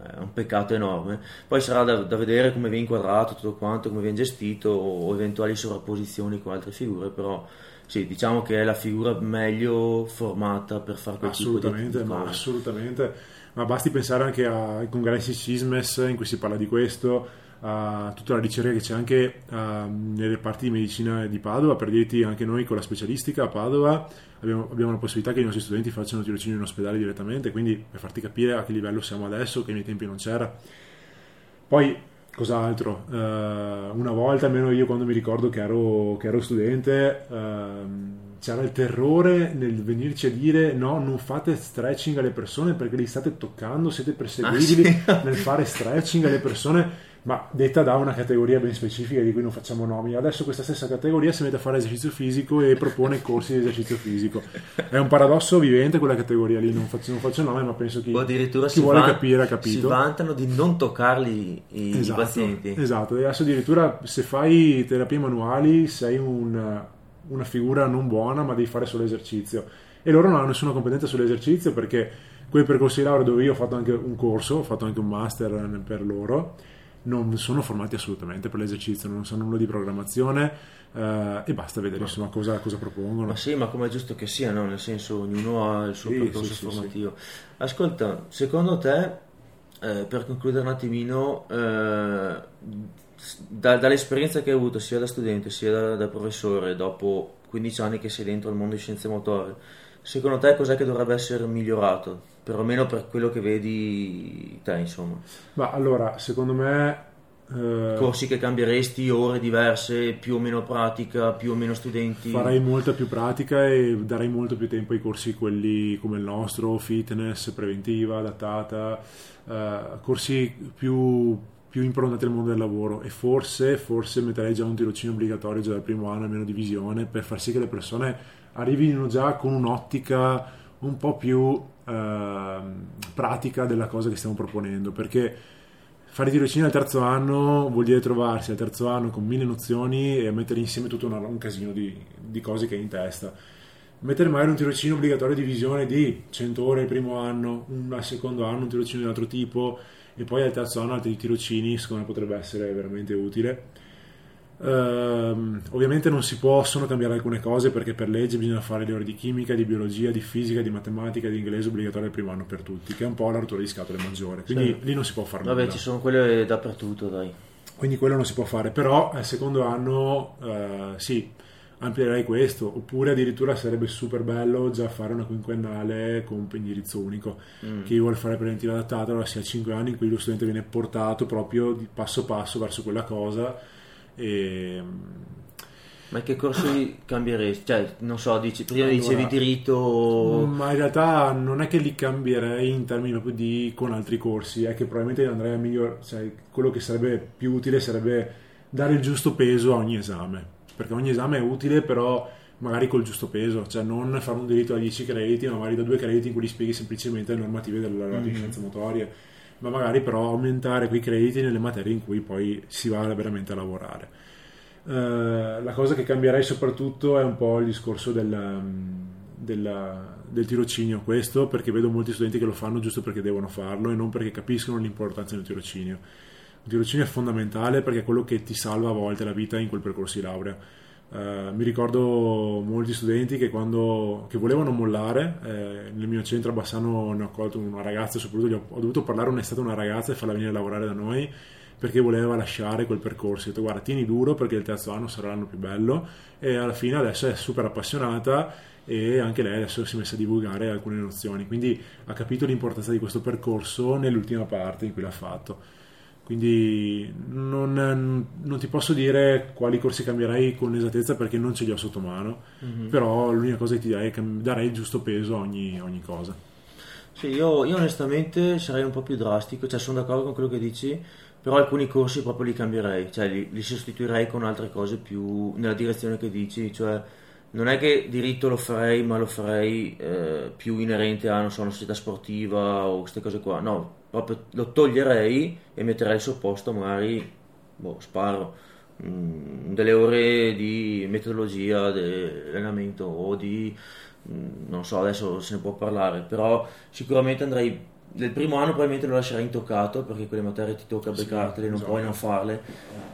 è un, peccato enorme. Poi sarà da, da, vedere come viene inquadrato tutto quanto, come viene gestito o eventuali sovrapposizioni con altre figure, però sì, diciamo che è la figura meglio formata per fare quel tipo di Assolutamente, ma assolutamente ma basti pensare anche ai congressi CISMES in cui si parla di questo, a tutta la ricerca che c'è anche uh, nei reparti di medicina di Padova, per dirti anche noi con la specialistica a Padova abbiamo, abbiamo la possibilità che i nostri studenti facciano tirocinio in ospedale direttamente, quindi per farti capire a che livello siamo adesso, che miei tempi non c'era. Poi cos'altro? Uh, una volta, almeno io quando mi ricordo che ero, che ero studente, uh, c'era il terrore nel venirci a dire no, non fate stretching alle persone perché li state toccando, siete perseguibili ah, sì? nel fare stretching alle persone ma detta da una categoria ben specifica di cui non facciamo nomi. Adesso questa stessa categoria si mette a fare esercizio fisico e propone [LAUGHS] corsi di esercizio fisico. È un paradosso vivente quella categoria lì, non faccio, non faccio nome, ma penso che chi vuole van- capire ha capito. Si vantano di non toccarli i, esatto, i pazienti. Esatto, adesso addirittura se fai terapie manuali sei un una figura non buona, ma devi fare solo esercizio. E loro non hanno nessuna competenza sull'esercizio perché quei percorsi di laurea dove io ho fatto anche un corso, ho fatto anche un master per loro, non sono formati assolutamente per l'esercizio, non sanno nulla di programmazione. Uh, e basta vedere insomma cosa, cosa, propongono. Ma sì, ma come è giusto che sia, no? nel senso ognuno ha il suo sì, percorso sì, formativo. Sì, Ascolta, secondo te, eh, per concludere un attimino, eh, da, dall'esperienza che hai avuto sia da studente sia da, da, professore, dopo 15 anni che sei dentro il mondo di scienze motorie, secondo te cos'è che dovrebbe essere migliorato? Perlomeno per quello che vedi te, insomma. Ma allora, secondo me... Eh, Corsi che cambieresti, ore diverse, più o meno pratica, più o meno studenti? Farei molta più pratica e darei molto più tempo ai corsi quelli come il nostro, fitness, preventiva, adattata, eh, corsi più più improntati al mondo del lavoro e forse, forse metterei già un tirocinio obbligatorio già dal primo anno, almeno di visione, per far sì che le persone arrivino già con un'ottica un po' più eh, pratica della cosa che stiamo proponendo, perché fare tirocinio al terzo anno vuol dire trovarsi al terzo anno con mille nozioni e mettere insieme tutto un casino di, di cose che hai in testa mettere magari un tirocinio obbligatorio di visione di 100 ore il primo anno, un al secondo anno un tirocinio di altro tipo, e poi al terzo anno altri tirocini secondo me potrebbe essere veramente utile Uh, ovviamente non si possono cambiare alcune cose perché per legge bisogna fare le ore di chimica, di biologia, di fisica, di matematica, di inglese obbligatorio il primo anno per tutti, che è un po' la rottura di scatole maggiore. Quindi certo. lì non si può fare Vabbè, nulla. ci sono quelle dappertutto, dai. Quindi quello non si può fare, però al secondo anno uh, sì, amplierei questo, oppure addirittura sarebbe super bello già fare una quinquennale con indirizzo unico. Mm. Chi vuole fare preventiva adattata, allora sia 5 anni in cui lo studente viene portato proprio di passo passo verso quella cosa. E... Ma che corsi [CLEARS THROAT] cambieresti? Cioè, non so, dici, prima allora, dicevi diritto... Ma in realtà non è che li cambierei in termini proprio di con altri corsi, è che probabilmente andrei a migliorare, cioè, quello che sarebbe più utile sarebbe dare il giusto peso a ogni esame perché ogni esame è utile, però magari col giusto peso, cioè non fare un diritto da 10 crediti, ma magari da 2 crediti in cui gli spieghi semplicemente le normative della mm-hmm. di scienze motorie, ma magari però aumentare quei crediti nelle materie in cui poi si va veramente a lavorare. Uh, la cosa che cambierei soprattutto è un po' il discorso del, mm, del, del tirocinio, questo perché vedo molti studenti che lo fanno giusto perché devono farlo e non perché capiscono l'importanza del tirocinio il tirocinio è fondamentale perché è quello che ti salva a volte la vita in quel percorso di laurea. Uh, mi ricordo molti studenti che, quando, che volevano mollare, eh, nel mio centro a Bassano ne ho accolto una ragazza, soprattutto ho, ho dovuto parlare un'estate a una ragazza e farla venire a lavorare da noi perché voleva lasciare quel percorso. Ho detto guarda tieni duro perché il terzo anno sarà l'anno più bello e alla fine adesso è super appassionata e anche lei adesso si è messa a divulgare alcune nozioni, quindi ha capito l'importanza di questo percorso nell'ultima parte in cui l'ha fatto quindi non, non, ti posso dire quali corsi cambierei con esattezza perché non ce li ho sotto mano, mm-hmm. però l'unica cosa che ti darei è che darei il giusto peso a ogni, ogni cosa. Sì, io, io, onestamente sarei un po' più drastico, cioè sono d'accordo con quello che dici, però alcuni corsi proprio li cambierei, cioè li, li sostituirei con altre cose più nella direzione che dici, cioè non è che diritto lo farei, ma lo farei eh, più inerente a, non so, una società sportiva o queste cose qua, no, proprio lo toglierei e metterei al suo posto magari, boh, sparo, mh, mm, delle ore di metodologia di allenamento o di, mh, mm, non so, adesso se ne può parlare, però sicuramente andrei, nel primo anno probabilmente lo lascerei intoccato perché quelle materie ti tocca beccartele, sì, non esatto. puoi non farle,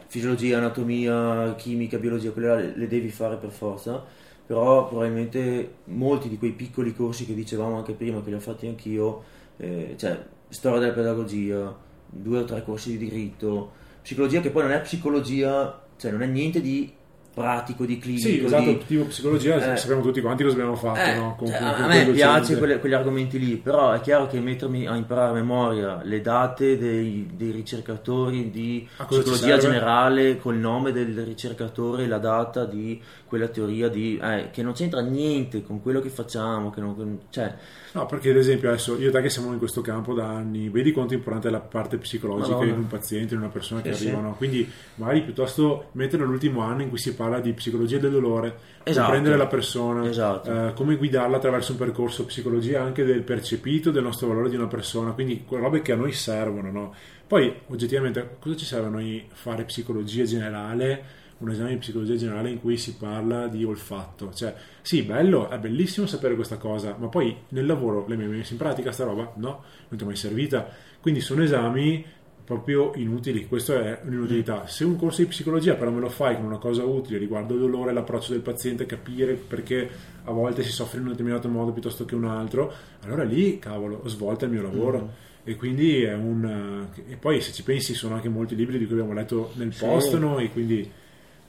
fisiologia, anatomia, chimica, biologia, quelle le, le devi fare per forza però probabilmente molti di quei piccoli corsi che dicevamo anche prima, che li ho fatti anch'io, eh, cioè storia della pedagogia, due o tre corsi di diritto, psicologia che poi non è psicologia, cioè non è niente di pratico, di clinico. Sì, esatto, di... tipo psicologia, eh, sappiamo tutti quanti cosa abbiamo fatto. Eh, no? con, cioè, con, a con me piace quelle, quegli argomenti lì, però è chiaro che mettermi a imparare a memoria le date dei, dei ricercatori di psicologia generale col nome del ricercatore, la data di quella teoria di, eh, che non c'entra niente con quello che facciamo, che non, cioè, No, perché ad esempio adesso io e te che siamo in questo campo da anni, vedi quanto è importante la parte psicologica Madonna. in un paziente, in una persona che arriva, sì. Quindi magari piuttosto mettere l'ultimo anno in cui si parla di psicologia del dolore, esatto. comprendere la persona, esatto. eh, come guidarla attraverso un percorso psicologia anche del percepito del nostro valore di una persona, quindi quelle robe che a noi servono, no? Poi oggettivamente cosa ci serve a noi fare psicologia generale? un esame di psicologia generale in cui si parla di olfatto. Cioè, sì, bello, è bellissimo sapere questa cosa, ma poi nel lavoro l'hai mai messo in pratica sta roba? No, non ti è mai servita. Quindi sono esami proprio inutili, questa è un'inutilità. Se un corso di psicologia però me lo fai con una cosa utile riguardo il dolore, l'approccio del paziente, capire perché a volte si soffre in un determinato modo piuttosto che un altro, allora lì, cavolo, ho svolta il mio lavoro. Mm. E quindi è un. E poi se ci pensi, sono anche molti libri di cui abbiamo letto nel post, sì. no? E quindi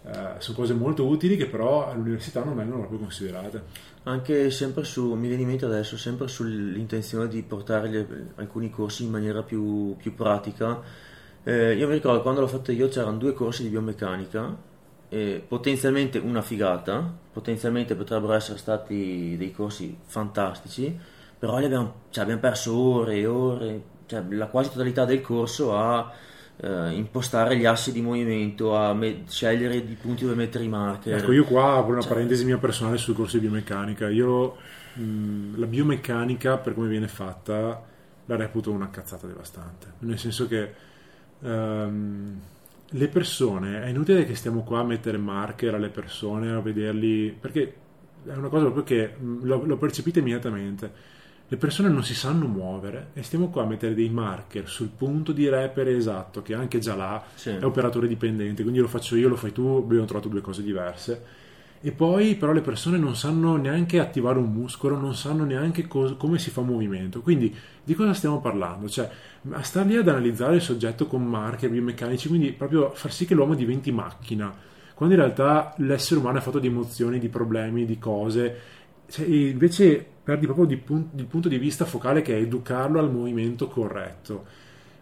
eh, sono cose molto utili che però all'università non vengono proprio considerate. Anche sempre su, mi viene in mente adesso, sempre sull'intenzione di portare gli, alcuni corsi in maniera più, più pratica. Eh, io mi ricordo quando l'ho fatto io c'erano due corsi di biomeccanica, eh, potenzialmente una figata, potenzialmente potrebbero essere stati dei corsi fantastici, però abbiamo, cioè, abbiamo perso ore e ore, cioè, la quasi totalità del corso a eh, impostare gli assi di movimento, a me- scegliere i punti dove mettere i marker. Ecco, io qua apro una cioè, parentesi mia personale sul corso di biomeccanica. Io mh, la biomeccanica, per come viene fatta, la reputo una cazzata devastante. Nel senso che um, le persone, è inutile che stiamo qua a mettere marker alle persone, a vederli, perché è una cosa proprio che mh, lo, lo percepite immediatamente le persone non si sanno muovere e stiamo qua a mettere dei marker sul punto di repere esatto, che anche già là sì. è operatore dipendente, quindi lo faccio io, lo fai tu, abbiamo trovato due cose diverse. E poi però le persone non sanno neanche attivare un muscolo, non sanno neanche cos- come si fa movimento. Quindi di cosa stiamo parlando? Cioè, star lì ad analizzare il soggetto con marker biomeccanici, quindi proprio far sì che l'uomo diventi macchina, quando in realtà l'essere umano è fatto di emozioni, di problemi, di cose. Cioè, invece perdi proprio il punto di vista focale che è educarlo al movimento corretto.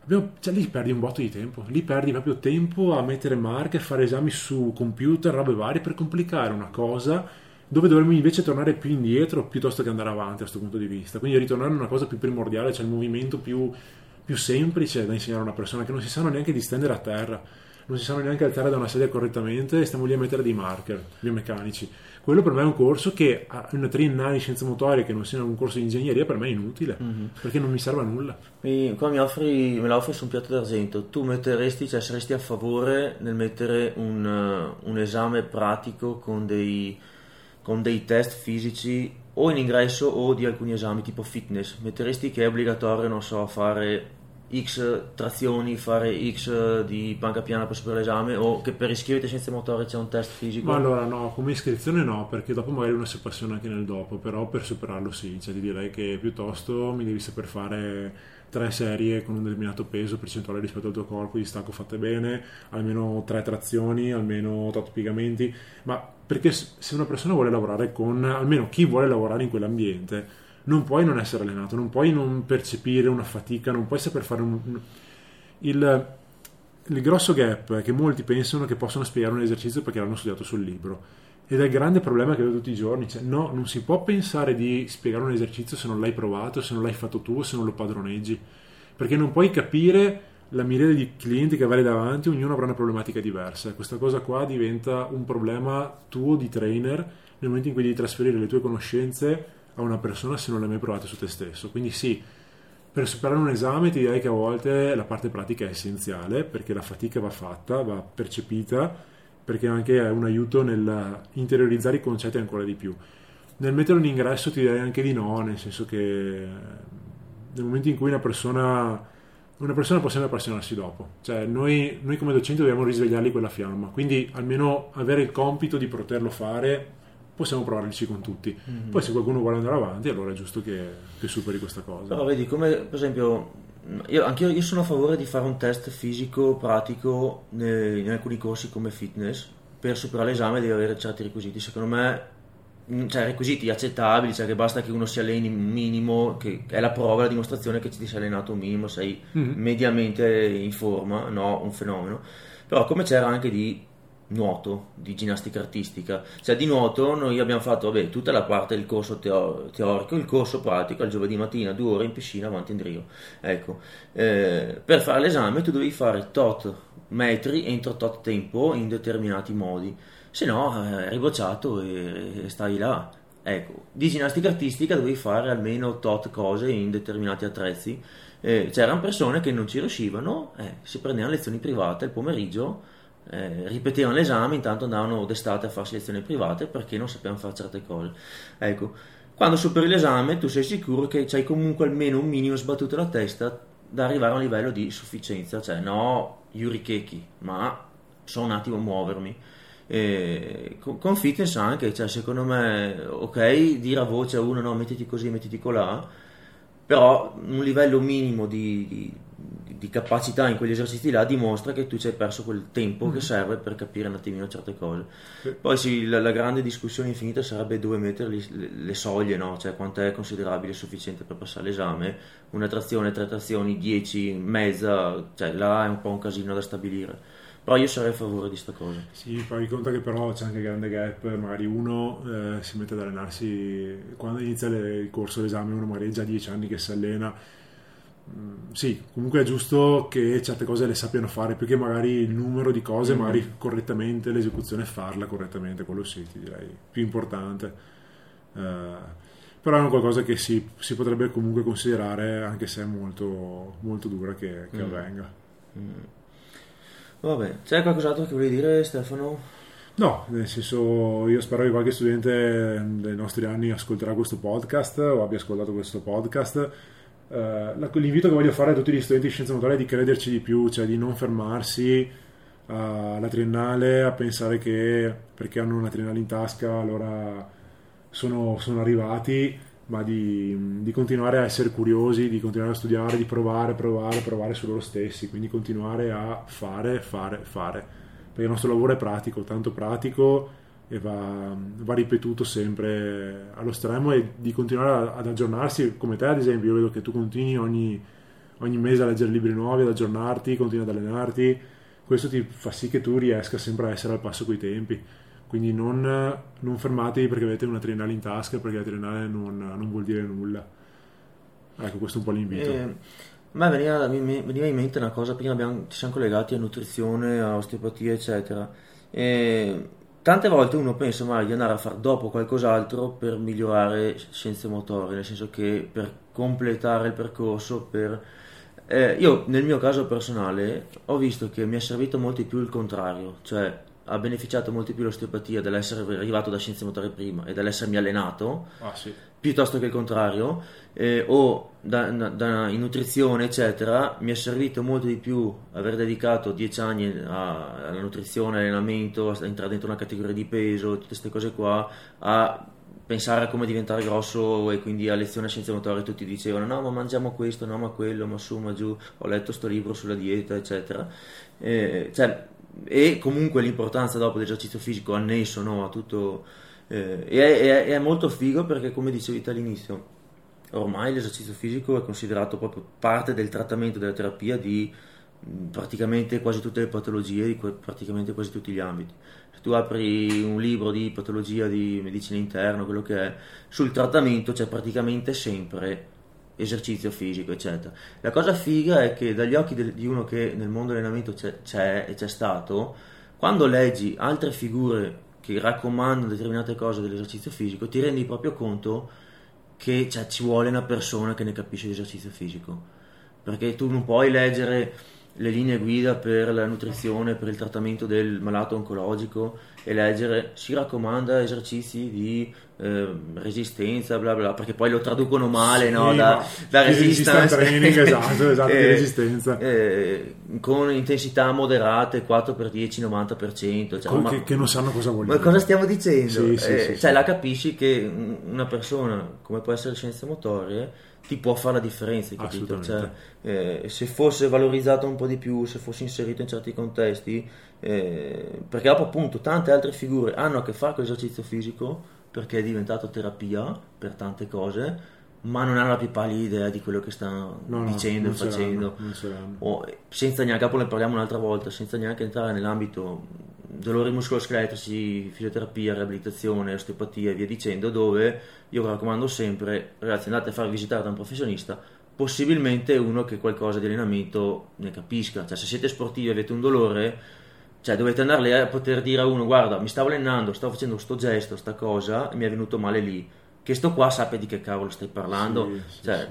Abbiamo, cioè, lì perdi un botto di tempo, lì perdi proprio tempo a mettere marche, a fare esami su computer, robe varie per complicare una cosa dove dovremmo invece tornare più indietro piuttosto che andare avanti a questo punto di vista. Quindi ritornare a una cosa più primordiale, cioè il movimento più, più semplice da insegnare a una persona che non si sanno neanche distendere a terra, non si sanno neanche alzare da una sedia correttamente e stiamo lì a mettere dei marker biomeccanici quello per me è un corso che una triennale di scienze motorie che non sia un corso di ingegneria per me è inutile mm-hmm. perché non mi serve a nulla. Mi, qua mi offri, me la offri su un piatto d'argento. Tu metteresti, cioè saresti a favore nel mettere un, uh, un esame pratico con dei, con dei test fisici o in ingresso o di alcuni esami tipo fitness? Metteresti che è obbligatorio non so fare X trazioni, fare X di panca piana per superare l'esame o che per iscriverti a scienze motorie c'è un test fisico? Ma allora no, come iscrizione no, perché dopo magari uno si appassiona anche nel dopo, però per superarlo sì, cioè ti direi che piuttosto mi devi saper fare tre serie con un determinato peso percentuale rispetto al tuo corpo di stacco fatte bene, almeno tre trazioni, almeno 8 piegamenti, ma perché se una persona vuole lavorare con, almeno chi vuole lavorare in quell'ambiente, non puoi non essere allenato, non puoi non percepire una fatica, non puoi saper fare un... il, il grosso gap è che molti pensano che possono spiegare un esercizio perché l'hanno studiato sul libro. Ed è il grande problema che vedo tutti i giorni. Cioè, no, non si può pensare di spiegare un esercizio se non l'hai provato, se non l'hai fatto tu, se non lo padroneggi. Perché non puoi capire la miriade di clienti che avrai davanti, ognuno avrà una problematica diversa. Questa cosa qua diventa un problema tuo di trainer nel momento in cui devi trasferire le tue conoscenze a una persona se non le hai mai provate su te stesso. Quindi sì, per superare un esame ti direi che a volte la parte pratica è essenziale perché la fatica va fatta, va percepita, perché anche è un aiuto nel interiorizzare i concetti ancora di più. Nel mettere un ingresso ti direi anche di no, nel senso che nel momento in cui una persona una persona può sempre appassionarsi dopo. Cioè, noi, noi, come docenti dobbiamo risvegliargli quella fiamma. Quindi, almeno avere il compito di poterlo fare possiamo provarci con tutti. Mm-hmm. Poi se qualcuno vuole andare avanti, allora è giusto che, che superi questa cosa. Però vedi, come per esempio, io, anche io sono a favore di fare un test fisico pratico in alcuni corsi come fitness, per superare l'esame devi avere certi requisiti. Secondo me Mm, cioè, requisiti accettabili, cioè che basta che uno si alleni un minimo, che è la prova, la dimostrazione che ti sei allenato un minimo, sei mm-hmm. mediamente in forma, no, un fenomeno. Però come c'era anche di nuoto, di ginnastica artistica, cioè di nuoto noi abbiamo fatto vabbè, tutta la parte del corso teo- teorico, il corso pratico, il giovedì mattina, due ore in piscina avanti e indietro. Ecco, eh, per fare l'esame tu dovevi fare tot metri entro tot tempo in determinati modi se no eh, hai bocciato e, e stai là. Ecco, di ginnastica artistica dovevi fare almeno tot cose in determinati attrezzi. Eh, c'erano persone che non ci riuscivano, eh, si prendevano lezioni private il pomeriggio, eh, ripetevano l'esame, intanto andavano d'estate a farsi lezioni private perché non sapevano fare certe cose. Ecco, quando superi l'esame tu sei sicuro che hai comunque almeno un minimo sbattuto la testa da arrivare a un livello di sufficienza, cioè no yurikeki, ma so un attimo muovermi. E con, fitness anche, cioè secondo me, ok, dire a voce a uno no, mettiti così, mettiti colà, però un livello minimo di, di, di, capacità in quegli esercizi là dimostra che tu ci hai perso quel tempo mm. che serve per capire un attimino certe cose. Poi sì, la, la, grande discussione infinita sarebbe dove mettere le, le soglie, no? cioè quanto è considerabile e sufficiente per passare l'esame, una trazione, tre trazioni, dieci, mezza, cioè là è un po' un casino da stabilire però io sarei a favore di questa cosa. Sì, poi conta che però c'è anche grande gap, magari uno eh, si mette ad allenarsi, quando inizia le, il corso l'esame uno magari ha già dieci anni che si allena, mm, sì, comunque è giusto che certe cose le sappiano fare, più che magari il numero di cose, mm-hmm. magari correttamente l'esecuzione farla correttamente, quello sì, ti direi, più importante. Uh, però è una qualcosa che si, si, potrebbe comunque considerare, anche se è molto, molto dura che, che mm. avvenga. Mm. Vabbè, c'è qualcos'altro che vuoi dire Stefano? No, nel senso io spero che qualche studente dei nostri anni ascolterà questo podcast o abbia ascoltato questo podcast. Uh, l'invito che voglio fare a tutti gli studenti di scienze motorie è di crederci di più, cioè di non fermarsi alla triennale a pensare che perché hanno una triennale in tasca allora sono, sono arrivati ma di, di, continuare a essere curiosi, di continuare a studiare, di provare, provare, provare su loro stessi, quindi continuare a fare, fare, fare, perché il nostro lavoro è pratico, tanto pratico e va, va ripetuto sempre allo stremo e di continuare ad aggiornarsi, come te ad esempio, io vedo che tu continui ogni, ogni mese a leggere libri nuovi, ad aggiornarti, continui ad allenarti, questo ti fa sì che tu riesca sempre a essere al passo coi tempi quindi non, non, fermatevi perché avete una triennale in tasca, perché la triennale non, non vuol dire nulla. Ecco, questo è un po' l'invito. Eh, a me veniva, mi veniva, in mente una cosa, prima abbiamo, ci siamo collegati a nutrizione, a osteopatia, eccetera. E tante volte uno pensa magari di andare a fare dopo qualcos'altro per migliorare scienze motorie, nel senso che per completare il percorso, per... Eh, io nel mio caso personale ho visto che mi è servito molto di più il contrario, cioè ha beneficiato molto più l'osteopatia dall'essere arrivato da scienze motorie prima e dall'essermi allenato ah, sì. piuttosto che il contrario eh, o da, da, in nutrizione eccetera mi è servito molto di più aver dedicato dieci anni a, alla nutrizione allenamento a entrare dentro una categoria di peso tutte queste cose qua a pensare a come diventare grosso e quindi a lezione a scienze motorie tutti dicevano no ma mangiamo questo no ma quello ma su ma giù ho letto sto libro sulla dieta eccetera eh, cioè e comunque l'importanza dopo dell'esercizio fisico annesso no, a tutto eh, è, è, è, molto figo perché come dicevi all'inizio ormai l'esercizio fisico è considerato proprio parte del trattamento della terapia di praticamente quasi tutte le patologie di praticamente quasi tutti gli ambiti. Se tu apri un libro di patologia di medicina interna quello che è sul trattamento c'è praticamente sempre esercizio fisico, eccetera. La cosa figa è che dagli occhi di uno che nel mondo dell'allenamento c'è, c'è e c'è stato, quando leggi altre figure che raccomandano determinate cose dell'esercizio fisico, ti rendi proprio conto che cioè, ci vuole una persona che ne capisce l'esercizio fisico. Perché tu non puoi leggere le linee guida per la nutrizione, per il trattamento del malato oncologico e leggere si raccomanda esercizi di eh, resistenza, bla bla, perché poi lo traducono male Sì, no? ma da, da di resistance training, esatto, [LAUGHS] esatto, di Eh, resistenza. eh, con intensità moderate 4x10 90% cioè, ma- che, che non sanno cosa vuol ma dire. cosa stiamo dicendo? Sì, sì, Eh, cioè, la capisci che un- una persona come può essere scienze motorie ti può fare la differenza, capito? Cioè, eh, se fosse valorizzato un po' di più, se fosse inserito in certi contesti, eh, perché dopo appunto tante altre figure hanno a che fare con l'esercizio fisico perché è diventato terapia per tante cose, ma non hanno la più pallida idea di quello che stanno No, dicendo e facendo. o senza neanche, dopo ne parliamo un'altra volta, senza neanche entrare nell'ambito dolori muscoloscheletrici, fisioterapia, riabilitazione, osteopatia e via dicendo, dove io raccomando sempre, ragazzi andate a far visitare da un professionista, possibilmente uno che qualcosa di allenamento ne capisca, cioè se siete sportivi e avete un dolore, cioè dovete andare lì a poter dire a uno guarda mi stavo allenando, stavo facendo sto gesto, sta cosa e mi è venuto male lì, che sto qua sappia di che cavolo stai parlando, Sì, cioè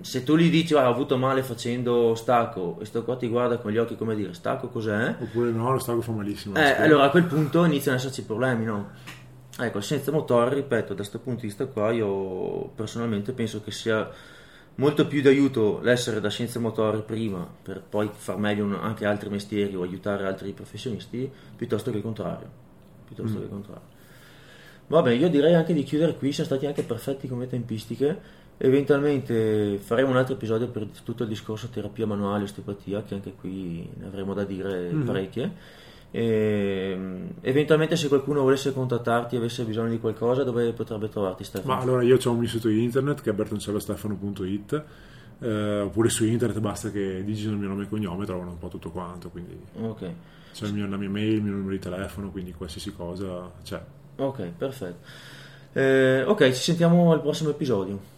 sì. se tu gli dici "Ah, ho avuto male facendo stacco e sto qua ti guarda con gli occhi come dire stacco cos'è? Oppure no, lo stago fa malissimo. Eh, allora a quel punto iniziano ad esserci problemi, no? Ecco, senza motore, ripeto, da questo punto di vista qua io personalmente penso che sia molto più di aiuto l'essere da scienze motorie prima per poi far meglio anche altri mestieri o aiutare altri professionisti piuttosto che il contrario. Piuttosto che il contrario. Vabbè, io direi anche di chiudere qui, siamo stati anche perfetti come tempistiche. Eventualmente faremo un altro episodio per tutto il discorso terapia manuale, osteopatia, che anche qui ne avremo da dire parecchie. E, eventualmente se qualcuno volesse contattarti e avesse bisogno di qualcosa, dove potrebbe trovarti Stefano? Ma allora io ho un mio sito internet che è bertoncellostefano.it eh, oppure su internet basta che digitino il mio nome e cognome trovano un po' tutto quanto quindi Ok, c'è il mio- la mia mail, il mio numero di telefono quindi qualsiasi cosa c'è ok, perfetto. Eh, ok, ci sentiamo al prossimo episodio.